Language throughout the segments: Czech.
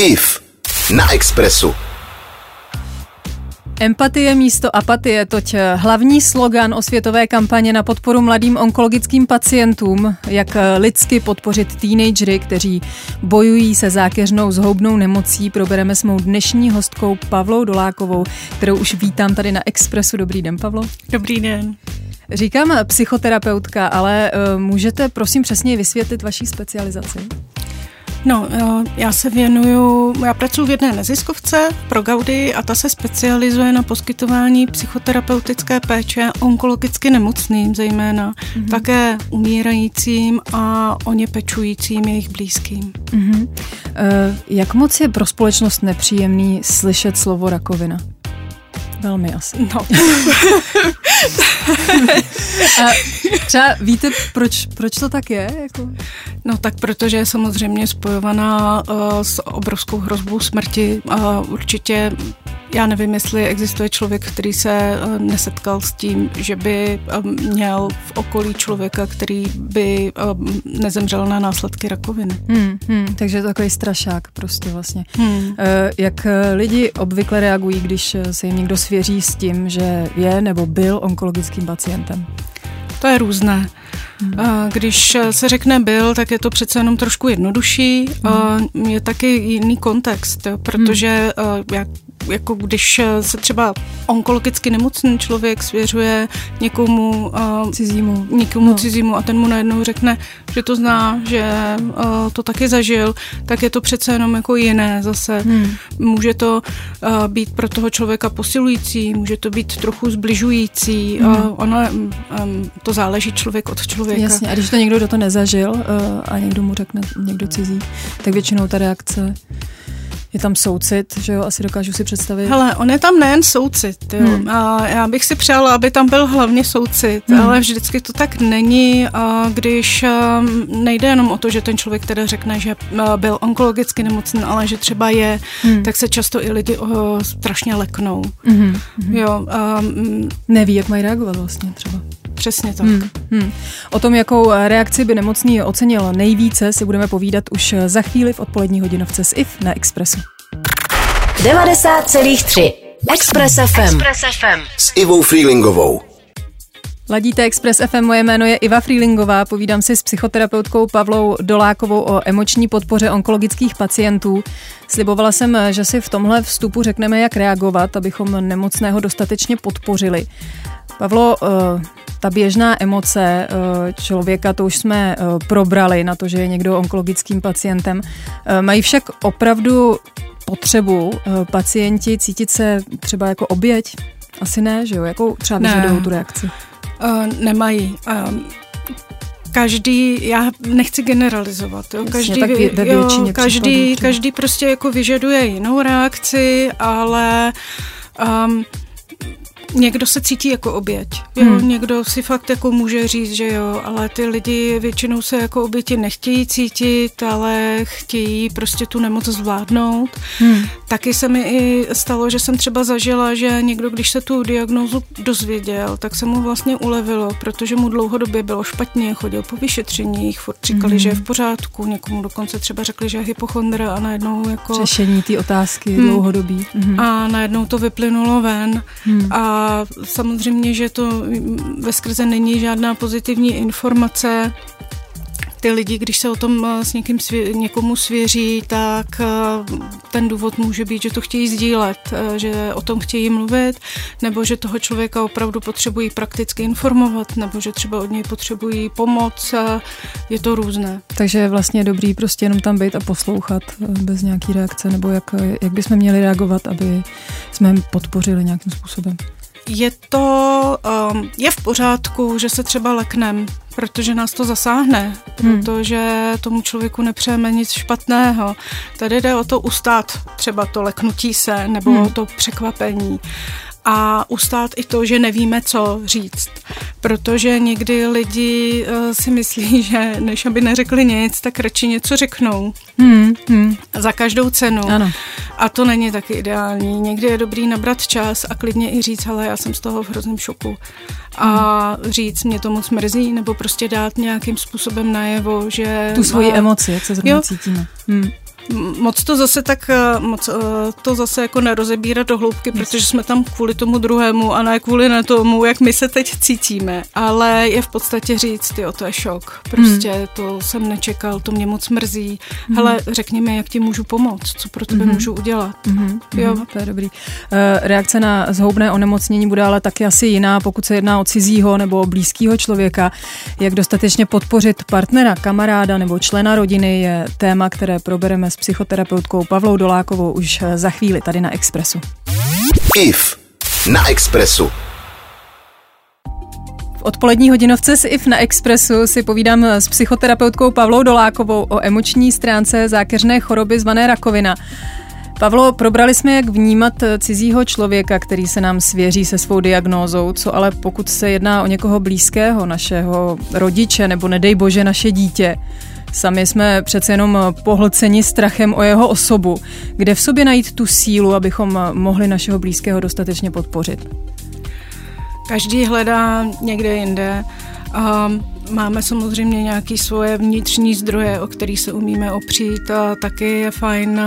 IF na Expressu. Empatie místo apatie, toť hlavní slogan osvětové kampaně na podporu mladým onkologickým pacientům, jak lidsky podpořit teenagery, kteří bojují se zákeřnou zhoubnou nemocí, probereme s mou dnešní hostkou Pavlou Dolákovou, kterou už vítám tady na Expressu. Dobrý den, Pavlo. Dobrý den. Říkám psychoterapeutka, ale uh, můžete prosím přesně vysvětlit vaší specializaci? No, já se věnuju, já pracuji v jedné neziskovce pro Gaudy a ta se specializuje na poskytování psychoterapeutické péče onkologicky nemocným zejména, mm-hmm. také umírajícím a o ně pečujícím jejich blízkým. Mm-hmm. Jak moc je pro společnost nepříjemný slyšet slovo rakovina? Velmi asi. No. A třeba víte, proč, proč to tak je? Jako? No tak protože je samozřejmě spojovaná uh, s obrovskou hrozbou smrti a určitě já nevím, jestli existuje člověk, který se eh, nesetkal s tím, že by eh, měl v okolí člověka, který by nezemřel na následky rakoviny. Hmm, hmm, takže je to takový strašák prostě vlastně. Hmm. Jak lidi obvykle reagují, když se jim někdo svěří s tím, že je nebo byl onkologickým pacientem? To je různé. Hmm. Když se řekne byl, tak je to přece jenom trošku jednodušší. Hmm. Je taky jiný kontext, protože hmm. jak jako když se třeba onkologicky nemocný člověk svěřuje někomu cizímu, někomu no. cizímu a ten mu najednou řekne, že to zná, že to taky zažil, tak je to přece jenom jako jiné zase. Hmm. Může to být pro toho člověka posilující, může to být trochu zbližující. Hmm. Ono, to záleží člověk od člověka. Jasně, a když to někdo, kdo to nezažil a někdo mu řekne někdo cizí, tak většinou ta reakce je tam soucit, že jo, asi dokážu si představit. Hele, on je tam nejen soucit, jo. Hmm. A já bych si přála, aby tam byl hlavně soucit, hmm. ale vždycky to tak není, a když um, nejde jenom o to, že ten člověk teda řekne, že uh, byl onkologicky nemocný, ale že třeba je, hmm. tak se často i lidi uh, strašně leknou. Hmm. Jo, um, Neví, jak mají reagovat vlastně třeba. Přesně tak. Hmm, hmm. O tom, jakou reakci by nemocný ocenil nejvíce, si budeme povídat už za chvíli v odpolední hodinovce s IF na Expressu. 90,3 Express FM. Express FM. S Ivou Freelingovou. Ladíte Express FM, moje jméno je Iva Freelingová, povídám si s psychoterapeutkou Pavlou Dolákovou o emoční podpoře onkologických pacientů. Slibovala jsem, že si v tomhle vstupu řekneme, jak reagovat, abychom nemocného dostatečně podpořili. Pavlo, eh, ta běžná emoce eh, člověka, to už jsme eh, probrali na to, že je někdo onkologickým pacientem. Mají však opravdu potřebu pacienti cítit se třeba jako oběť? Asi ne, že jo? Jakou třeba vyžadují ne. tu reakci? Uh, nemají. Uh, každý, já nechci generalizovat, jo, každý, Jasně, ve jo, každý, každý prostě jako vyžaduje jinou reakci, ale um, někdo se cítí jako oběť. Jo? Hmm. Někdo si fakt jako může říct, že jo, ale ty lidi většinou se jako oběti nechtějí cítit, ale chtějí prostě tu nemoc zvládnout. Hmm. Taky se mi i stalo, že jsem třeba zažila, že někdo, když se tu diagnózu dozvěděl, tak se mu vlastně ulevilo, protože mu dlouhodobě bylo špatně, chodil po vyšetřeních, furt říkali, hmm. že je v pořádku, někomu dokonce třeba řekli, že je hypochondra a najednou jako... Řešení té otázky hmm. dlouhodobí. Hmm. A najednou to vyplynulo ven hmm. a a samozřejmě, že to ve skrze není žádná pozitivní informace. Ty lidi, když se o tom eh, s někým svě- někomu svěří, tak eh, ten důvod může být, že to chtějí sdílet, eh, že o tom chtějí mluvit, nebo že toho člověka opravdu potřebují prakticky informovat, nebo že třeba od něj potřebují pomoc. Je to různé. Takže je vlastně dobrý prostě jenom tam být a poslouchat bez nějaký reakce, nebo jak, jak bychom měli reagovat, aby jsme podpořili nějakým způsobem je to, um, je v pořádku, že se třeba leknem, protože nás to zasáhne, hmm. protože tomu člověku nepřejeme nic špatného. Tady jde o to ustát třeba to leknutí se nebo hmm. to překvapení a ustát i to, že nevíme, co říct. Protože někdy lidi uh, si myslí, že než aby neřekli nic, tak radši něco řeknou. Hmm, hmm. Za každou cenu. Ano. A to není taky ideální. Někdy je dobrý nabrat čas a klidně i říct, ale já jsem z toho v hrozném šoku. A hmm. říct, mě to moc mrzí, nebo prostě dát nějakým způsobem najevo, že... Tu svoji má... emoci, jak se zrovna jo. cítíme. Hmm. Moc to zase tak, eh, moc to zase jako nerozebírat do hloubky, protože jsme tam kvůli tomu druhému a ne kvůli na tomu, jak my se teď cítíme. Ale je v podstatě říct, jo, to je šok. Prostě hmm. to jsem nečekal, to mě moc mrzí. Hmm. Hele, řekni mi, jak ti můžu pomoct, co pro tebe hmm. můžu udělat. Hmm. Jo. To je dobrý. Reakce na zhoubné onemocnění bude ale taky asi jiná, pokud se jedná o cizího nebo o blízkého člověka. Jak dostatečně podpořit partnera, kamaráda nebo člena rodiny je téma, které probereme s psychoterapeutkou Pavlou Dolákovou už za chvíli tady na Expressu. IF na Expressu. V odpolední hodinovce s IF na Expressu si povídám s psychoterapeutkou Pavlou Dolákovou o emoční stránce zákeřné choroby zvané rakovina. Pavlo, probrali jsme, jak vnímat cizího člověka, který se nám svěří se svou diagnózou, co ale pokud se jedná o někoho blízkého, našeho rodiče nebo nedej bože naše dítě. Sami jsme přece jenom pohlceni strachem o jeho osobu. Kde v sobě najít tu sílu, abychom mohli našeho blízkého dostatečně podpořit? Každý hledá někde jinde. Um, Máme samozřejmě nějaké svoje vnitřní zdroje, o který se umíme opřít a taky je fajn,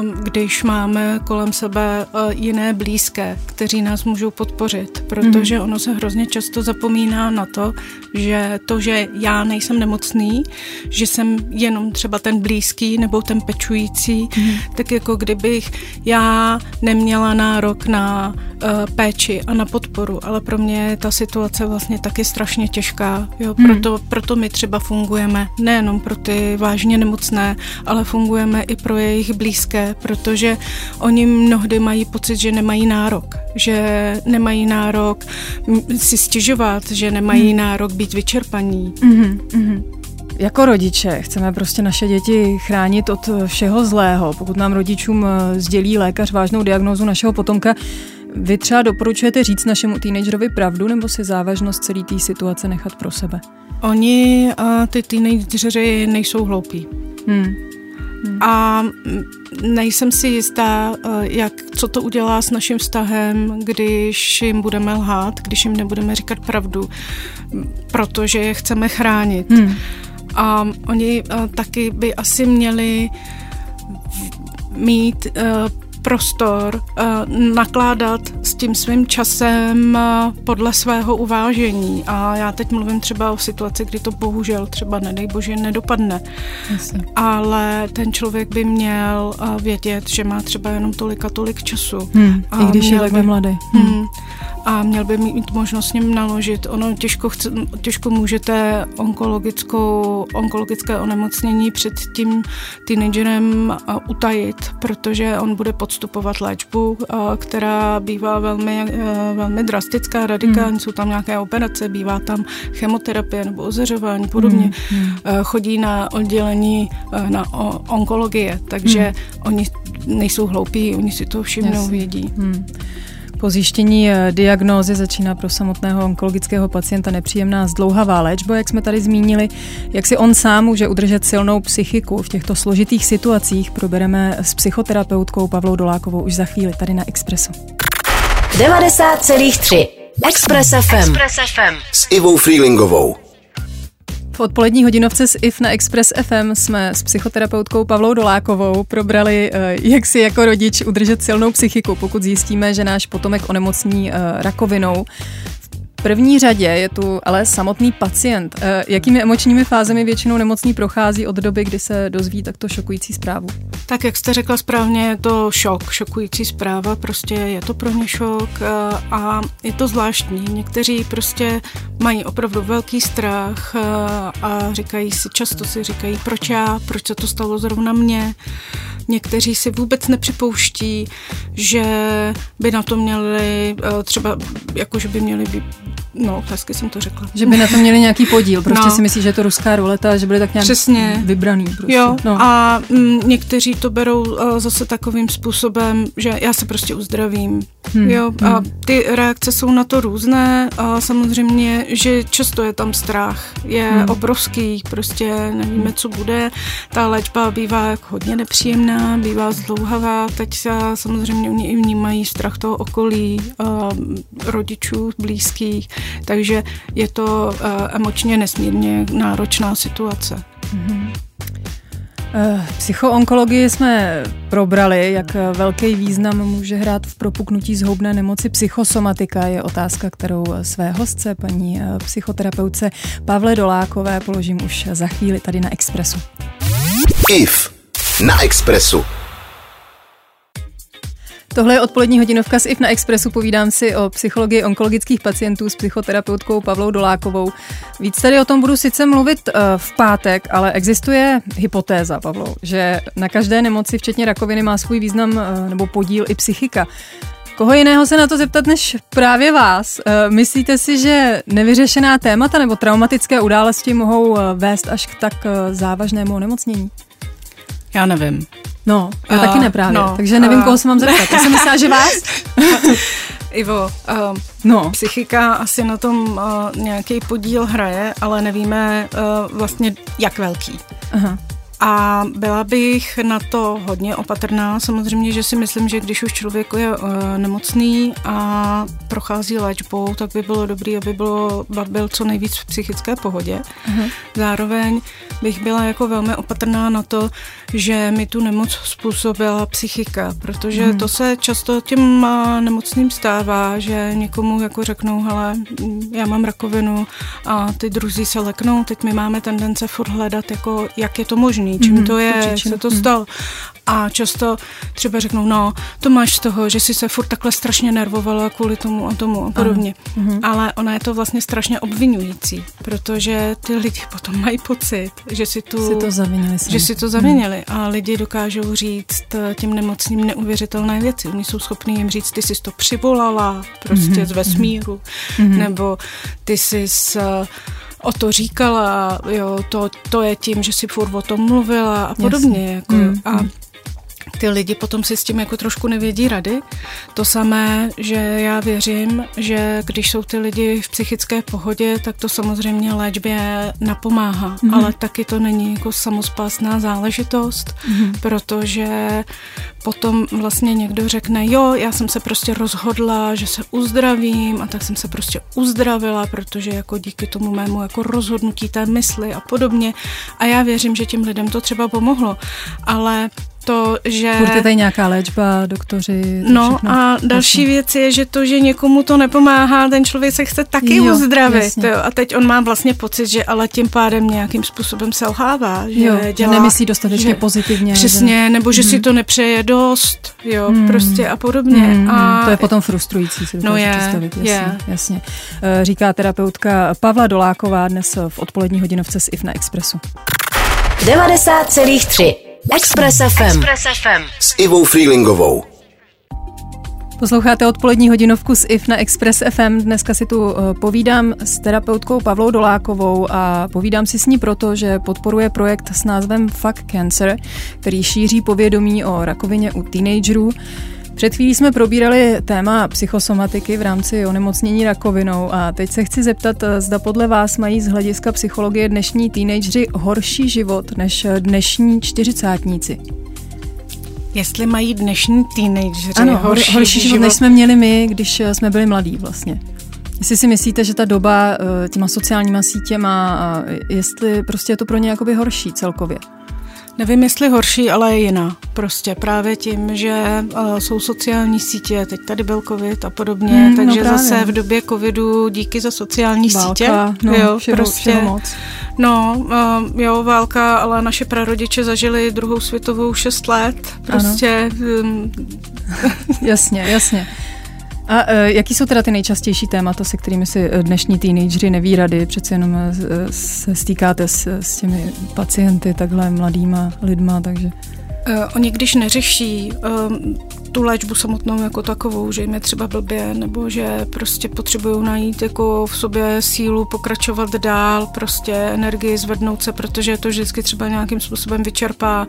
um, když máme kolem sebe uh, jiné blízké, kteří nás můžou podpořit, protože mm. ono se hrozně často zapomíná na to, že to, že já nejsem nemocný, že jsem jenom třeba ten blízký nebo ten pečující, mm. tak jako kdybych já neměla nárok na uh, péči a na podporu, ale pro mě je ta situace vlastně taky strašně těžká, jo, mm. Proto proto, my třeba fungujeme nejenom pro ty vážně nemocné, ale fungujeme i pro jejich blízké, protože oni mnohdy mají pocit, že nemají nárok, že nemají nárok si stěžovat, že nemají hmm. nárok být vyčerpaní. Mm-hmm, mm-hmm. Jako rodiče chceme prostě naše děti chránit od všeho zlého. Pokud nám rodičům eh, sdělí lékař vážnou diagnózu našeho potomka, vy třeba doporučujete říct našemu teenagerovi pravdu nebo si závažnost celé té situace nechat pro sebe? Oni, uh, ty teenageři, nejsou hloupí. Hmm. Hmm. A nejsem si jistá, jak, co to udělá s naším vztahem, když jim budeme lhát, když jim nebudeme říkat pravdu, protože je chceme chránit. Hmm. A oni taky by asi měli mít prostor uh, nakládat s tím svým časem uh, podle svého uvážení. A já teď mluvím třeba o situaci, kdy to bohužel třeba, nedej bože, nedopadne. Jasně. Ale ten člověk by měl uh, vědět, že má třeba jenom tolik a tolik času. Hmm, a I když je takhle mladý. Hmm. Hmm a měl by mít možnost s ním naložit. Ono těžko, chce, těžko můžete onkologickou, onkologické onemocnění před tím teenagerem utajit, protože on bude podstupovat léčbu, která bývá velmi, velmi drastická, radikální. Hmm. Jsou tam nějaké operace, bývá tam chemoterapie nebo ozeřování, podobně. Hmm. Hmm. Chodí na oddělení na onkologie, takže hmm. oni nejsou hloupí, oni si to všimnou, vědí. Hmm. Po zjištění eh, diagnózy začíná pro samotného onkologického pacienta nepříjemná zdlouhavá léčba, jak jsme tady zmínili. Jak si on sám může udržet silnou psychiku v těchto složitých situacích, probereme s psychoterapeutkou Pavlou Dolákovou už za chvíli tady na Expressu. 90,3 Express FM. Express FM. S Ivou Freelingovou. V odpolední hodinovce s IF na Express FM jsme s psychoterapeutkou Pavlou Dolákovou probrali, eh, jak si jako rodič udržet silnou psychiku, pokud zjistíme, že náš potomek onemocní eh, rakovinou první řadě je tu ale samotný pacient. Eh, jakými emočními fázemi většinou nemocný prochází od doby, kdy se dozví takto šokující zprávu? Tak jak jste řekla správně, je to šok, šokující zpráva, prostě je to pro ně šok eh, a je to zvláštní. Někteří prostě mají opravdu velký strach eh, a říkají si, často si říkají, proč já, proč se to stalo zrovna mně. Někteří si vůbec nepřipouští, že by na to měli třeba, jako že by měli No, hezky jsem to řekla. Že by na to měli nějaký podíl. Prostě no. si myslí, že je to ruská roleta, že byli tak nějak Přesně. vybraný. Prostě. Jo, no. a m, mm, někteří to berou uh, zase takovým způsobem, že já se prostě uzdravím. Hmm. Jo, a hmm. ty reakce jsou na to různé a samozřejmě, že často je tam strach. Je hmm. obrovský, prostě nevíme, co bude. Ta léčba bývá jako hodně nepříjemná, bývá zdlouhavá. Teď se samozřejmě oni i vnímají strach toho okolí, uh, rodičů, blízkých takže je to uh, emočně nesmírně náročná situace. Mm-hmm. Eh, psychoonkologii jsme probrali, jak velký význam může hrát v propuknutí zhoubné nemoci psychosomatika, je otázka, kterou své hostce, paní eh, psychoterapeutce Pavle Dolákové, položím už za chvíli tady na Expressu. IF na Expressu. Tohle je odpolední hodinovka z IF na Expressu. Povídám si o psychologii onkologických pacientů s psychoterapeutkou Pavlou Dolákovou. Víc tady o tom budu sice mluvit uh, v pátek, ale existuje hypotéza, Pavlo, že na každé nemoci, včetně rakoviny, má svůj význam uh, nebo podíl i psychika. Koho jiného se na to zeptat než právě vás? Uh, myslíte si, že nevyřešená témata nebo traumatické události mohou vést až k tak závažnému onemocnění? Já nevím. No, já uh, taky neprávě, no, takže nevím, uh, koho se mám zeptat. Já jsem myslela, že vás. Ivo, uh, no. psychika asi na tom uh, nějaký podíl hraje, ale nevíme uh, vlastně, jak velký. Aha. A byla bych na to hodně opatrná. Samozřejmě, že si myslím, že když už člověk je uh, nemocný a prochází léčbou, tak by bylo dobré, aby bylo, byl co nejvíc v psychické pohodě. Uh-huh. Zároveň bych byla jako velmi opatrná na to, že mi tu nemoc způsobila psychika, protože uh-huh. to se často těm uh, nemocným stává, že někomu jako řeknou, hele, já mám rakovinu a ty druzí se leknou, teď my máme tendence furt hledat, jako, jak je to možné zkušený, čím mm, to je, jak se to stalo. A často třeba řeknou, no, to máš z toho, že jsi se furt takhle strašně nervovala kvůli tomu a tomu a podobně. Mm-hmm. Ale ona je to vlastně strašně obvinující, protože ty lidi potom mají pocit, že si, tu, si to zavinili že si to zavinili. Mm. A lidi dokážou říct těm nemocným neuvěřitelné věci. Oni jsou schopní jim říct, ty jsi to přivolala prostě mm-hmm. z vesmíru, mm-hmm. nebo ty jsi s o to říkala, jo, to, to je tím, že si furt o tom mluvila a podobně. Jako, mm, a mm ty lidi potom si s tím jako trošku nevědí rady. To samé, že já věřím, že když jsou ty lidi v psychické pohodě, tak to samozřejmě léčbě napomáhá, mm-hmm. ale taky to není jako samospásná záležitost, mm-hmm. protože potom vlastně někdo řekne, jo, já jsem se prostě rozhodla, že se uzdravím a tak jsem se prostě uzdravila, protože jako díky tomu mému jako rozhodnutí té mysli a podobně a já věřím, že těm lidem to třeba pomohlo, ale to, že... Furt je tady nějaká léčba, doktoři... No všechno. a další jasně. věc je, že to, že někomu to nepomáhá, ten člověk se chce taky jo, uzdravit. Jo. A teď on má vlastně pocit, že ale tím pádem nějakým způsobem selhává. Že jo, dělá, nemyslí dostatečně že, pozitivně. Přesně, že... nebo že hmm. si to nepřeje dost, jo, hmm. prostě a podobně. Hmm. A... To je potom frustrující si no je, představit, jasně, je. jasně. Eh, říká terapeutka Pavla Doláková dnes v odpolední hodinovce s IF na Expressu. 90,3 Express FM. Express FM. S Ivou Freelingovou. Posloucháte odpolední hodinovku s IF na Express FM. Dneska si tu eh, povídám s terapeutkou Pavlou Dolákovou a povídám si s ní proto, že podporuje projekt s názvem Fuck Cancer, který šíří povědomí o rakovině u teenagerů. Před chvílí jsme probírali téma psychosomatiky v rámci onemocnění rakovinou a teď se chci zeptat, zda podle vás mají z hlediska psychologie dnešní teenageři horší život než dnešní čtyřicátníci. Jestli mají dnešní teenageři ano, horší, horší život, život, než jsme měli my, když jsme byli mladí vlastně. Jestli si myslíte, že ta doba eh, těma sociálníma sítěma, jestli prostě je to pro ně jakoby horší celkově? Nevím, jestli horší, ale je jiná. Prostě právě tím, že uh, jsou sociální sítě, teď tady byl covid a podobně, no takže no zase v době covidu díky za sociální válka, sítě. No, jo, všeho, prostě. Všeho moc. No, uh, jo, válka, ale naše prarodiče zažili druhou světovou šest let. Prostě. Um... jasně, jasně. A uh, jaký jsou teda ty nejčastější témata, se kterými si e, dnešní teenageři neví rady? Přece jenom e, se stýkáte s, s těmi pacienty, takhle mladýma lidma, takže... Oni když neřeší tu léčbu samotnou jako takovou, že jim je třeba blbě, nebo že prostě potřebují najít jako v sobě sílu pokračovat dál, prostě energii zvednout se, protože to vždycky třeba nějakým způsobem vyčerpá,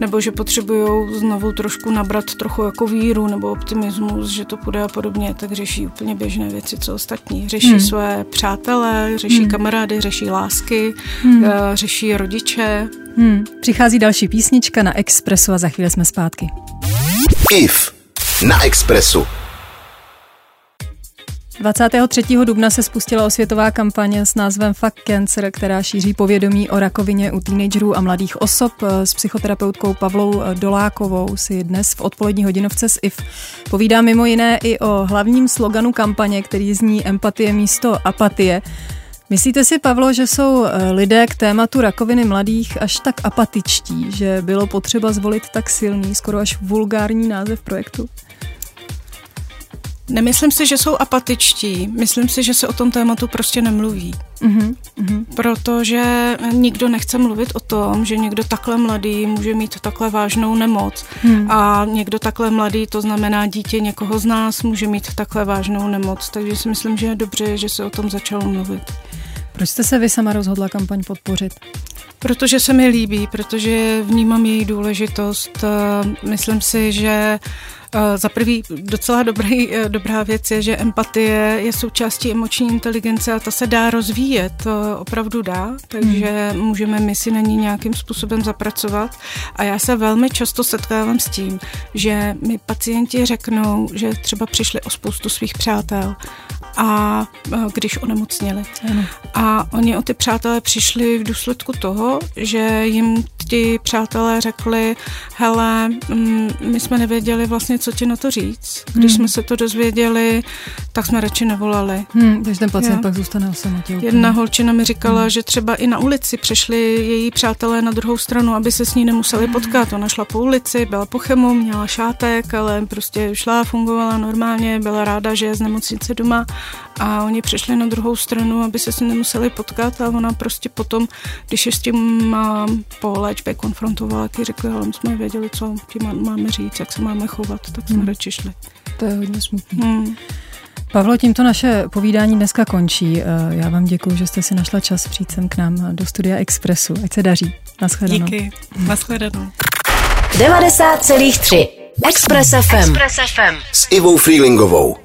nebo že potřebují znovu trošku nabrat trochu jako víru nebo optimismus, že to půjde a podobně, tak řeší úplně běžné věci, co ostatní. Řeší hmm. své přátelé, řeší hmm. kamarády, řeší lásky, hmm. Eh, řeší rodiče. Hmm. Přichází další písnička na Expressu a za chvíli jsme zpátky. IF na Expressu. 23. dubna se spustila osvětová kampaně s názvem Fuck Cancer, která šíří povědomí o rakovině u teenagerů a mladých osob. S psychoterapeutkou Pavlou Dolákovou si dnes v odpolední hodinovce s IF povídá mimo jiné i o hlavním sloganu kampaně, který zní empatie místo apatie. Myslíte si, Pavlo, že jsou eh, lidé k tématu rakoviny mladých až tak apatičtí, že bylo potřeba zvolit tak silný, skoro až vulgární název projektu? Nemyslím si, že jsou apatičtí. Myslím si, že se o tom tématu prostě nemluví. Uh-huh, uh-huh. Protože nikdo nechce mluvit o tom, že někdo takhle mladý může mít takhle vážnou nemoc. Uh-huh. A někdo takhle mladý, to znamená dítě někoho z nás, může mít takhle vážnou nemoc. Takže si myslím, že je dobře, že se o tom začalo mluvit. Proč jste se vy sama rozhodla kampaň podpořit? Protože se mi líbí, protože vnímám její důležitost. Myslím si, že Eh, za prvý docela dobrý, eh, dobrá věc je, že empatie je součástí emoční inteligence a ta se dá rozvíjet, to opravdu dá, takže hmm. můžeme my si na ní nějakým způsobem zapracovat. A já se velmi často setkávám s tím, že mi pacienti řeknou, že třeba přišli o spoustu svých přátel a když onemocněli. Ano. A oni o ty přátelé přišli v důsledku toho, že jim ti přátelé řekli, hele, mm, my jsme nevěděli vlastně, co ti na to říct. Když hmm. jsme se to dozvěděli, tak jsme radši nevolali. Hmm, takže ten pacient jo. pak zůstane o samotě. Jedna holčina mi říkala, hmm. že třeba i na ulici přešli její přátelé na druhou stranu, aby se s ní nemuseli hmm. potkat. Ona šla po ulici, byla po chemu, měla šátek, ale prostě šla, fungovala normálně, byla ráda, že je z nemocnice doma a oni přišli na druhou stranu, aby se s ní nemuseli potkat a ona prostě potom, když je s tím mám po léčbě konfrontovala, tak řekli, ale my jsme věděli, co tím máme říct, jak se máme chovat, tak jsme hmm. radši šli. To je hodně smutné. Hmm. Pavlo, tímto naše povídání dneska končí. Eh, já vám děkuji, že jste si našla čas přijít sem k nám do studia Expressu. Ať se daří. Naschledanou. Díky. Naschledanou. 90,3 Express FM. Express FM. S Ivou Freelingovou.